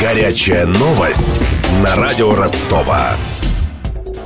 Горячая новость на радио Ростова.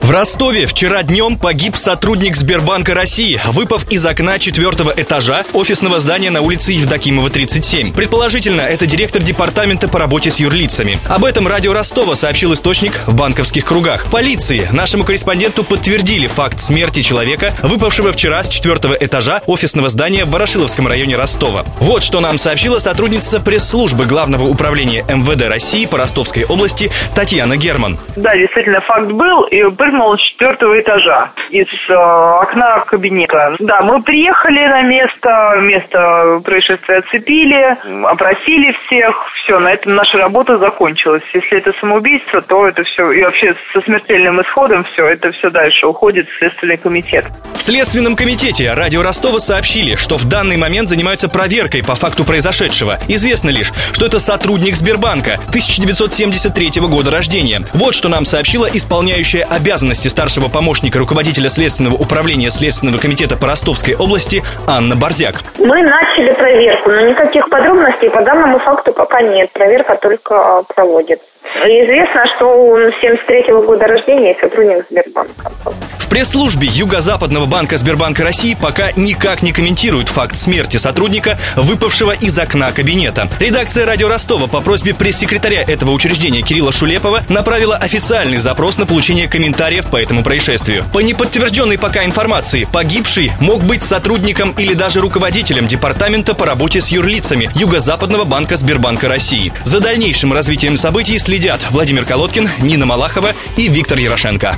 В Ростове вчера днем погиб сотрудник Сбербанка России, выпав из окна четвертого этажа офисного здания на улице Евдокимова, 37. Предположительно, это директор департамента по работе с юрлицами. Об этом радио Ростова сообщил источник в банковских кругах. Полиции нашему корреспонденту подтвердили факт смерти человека, выпавшего вчера с четвертого этажа офисного здания в Ворошиловском районе Ростова. Вот что нам сообщила сотрудница пресс-службы Главного управления МВД России по Ростовской области Татьяна Герман. Да, действительно, факт был. И выпрыгнул с четвертого этажа из э, окна кабинета. Да, мы приехали на место, место происшествия оцепили, опросили всех, все, на этом наша работа закончилась. Если это самоубийство, то это все, и вообще со смертельным исходом все, это все дальше уходит в Следственный комитет. В Следственном комитете радио Ростова сообщили, что в данный момент занимаются проверкой по факту произошедшего. Известно лишь, что это сотрудник Сбербанка 1973 года рождения. Вот что нам сообщила исполняющая обязанности обязанности старшего помощника руководителя Следственного управления Следственного комитета по Ростовской области Анна Борзяк. Мы начали проверку, но никаких подробностей по данному факту пока нет. Проверка только проводится. Известно, что он 73 -го года рождения и сотрудник Сбербанка. В пресс-службе Юго-Западного банка Сбербанка России пока никак не комментируют факт смерти сотрудника, выпавшего из окна кабинета. Редакция «Радио Ростова» по просьбе пресс-секретаря этого учреждения Кирилла Шулепова направила официальный запрос на получение комментариев по этому происшествию. По неподтвержденной пока информации, погибший мог быть сотрудником или даже руководителем департамента по работе с юрлицами Юго-Западного банка Сбербанка России. За дальнейшим развитием событий следит следят Владимир Колодкин, Нина Малахова и Виктор Ярошенко.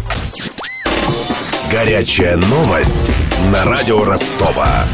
Горячая новость на радио Ростова.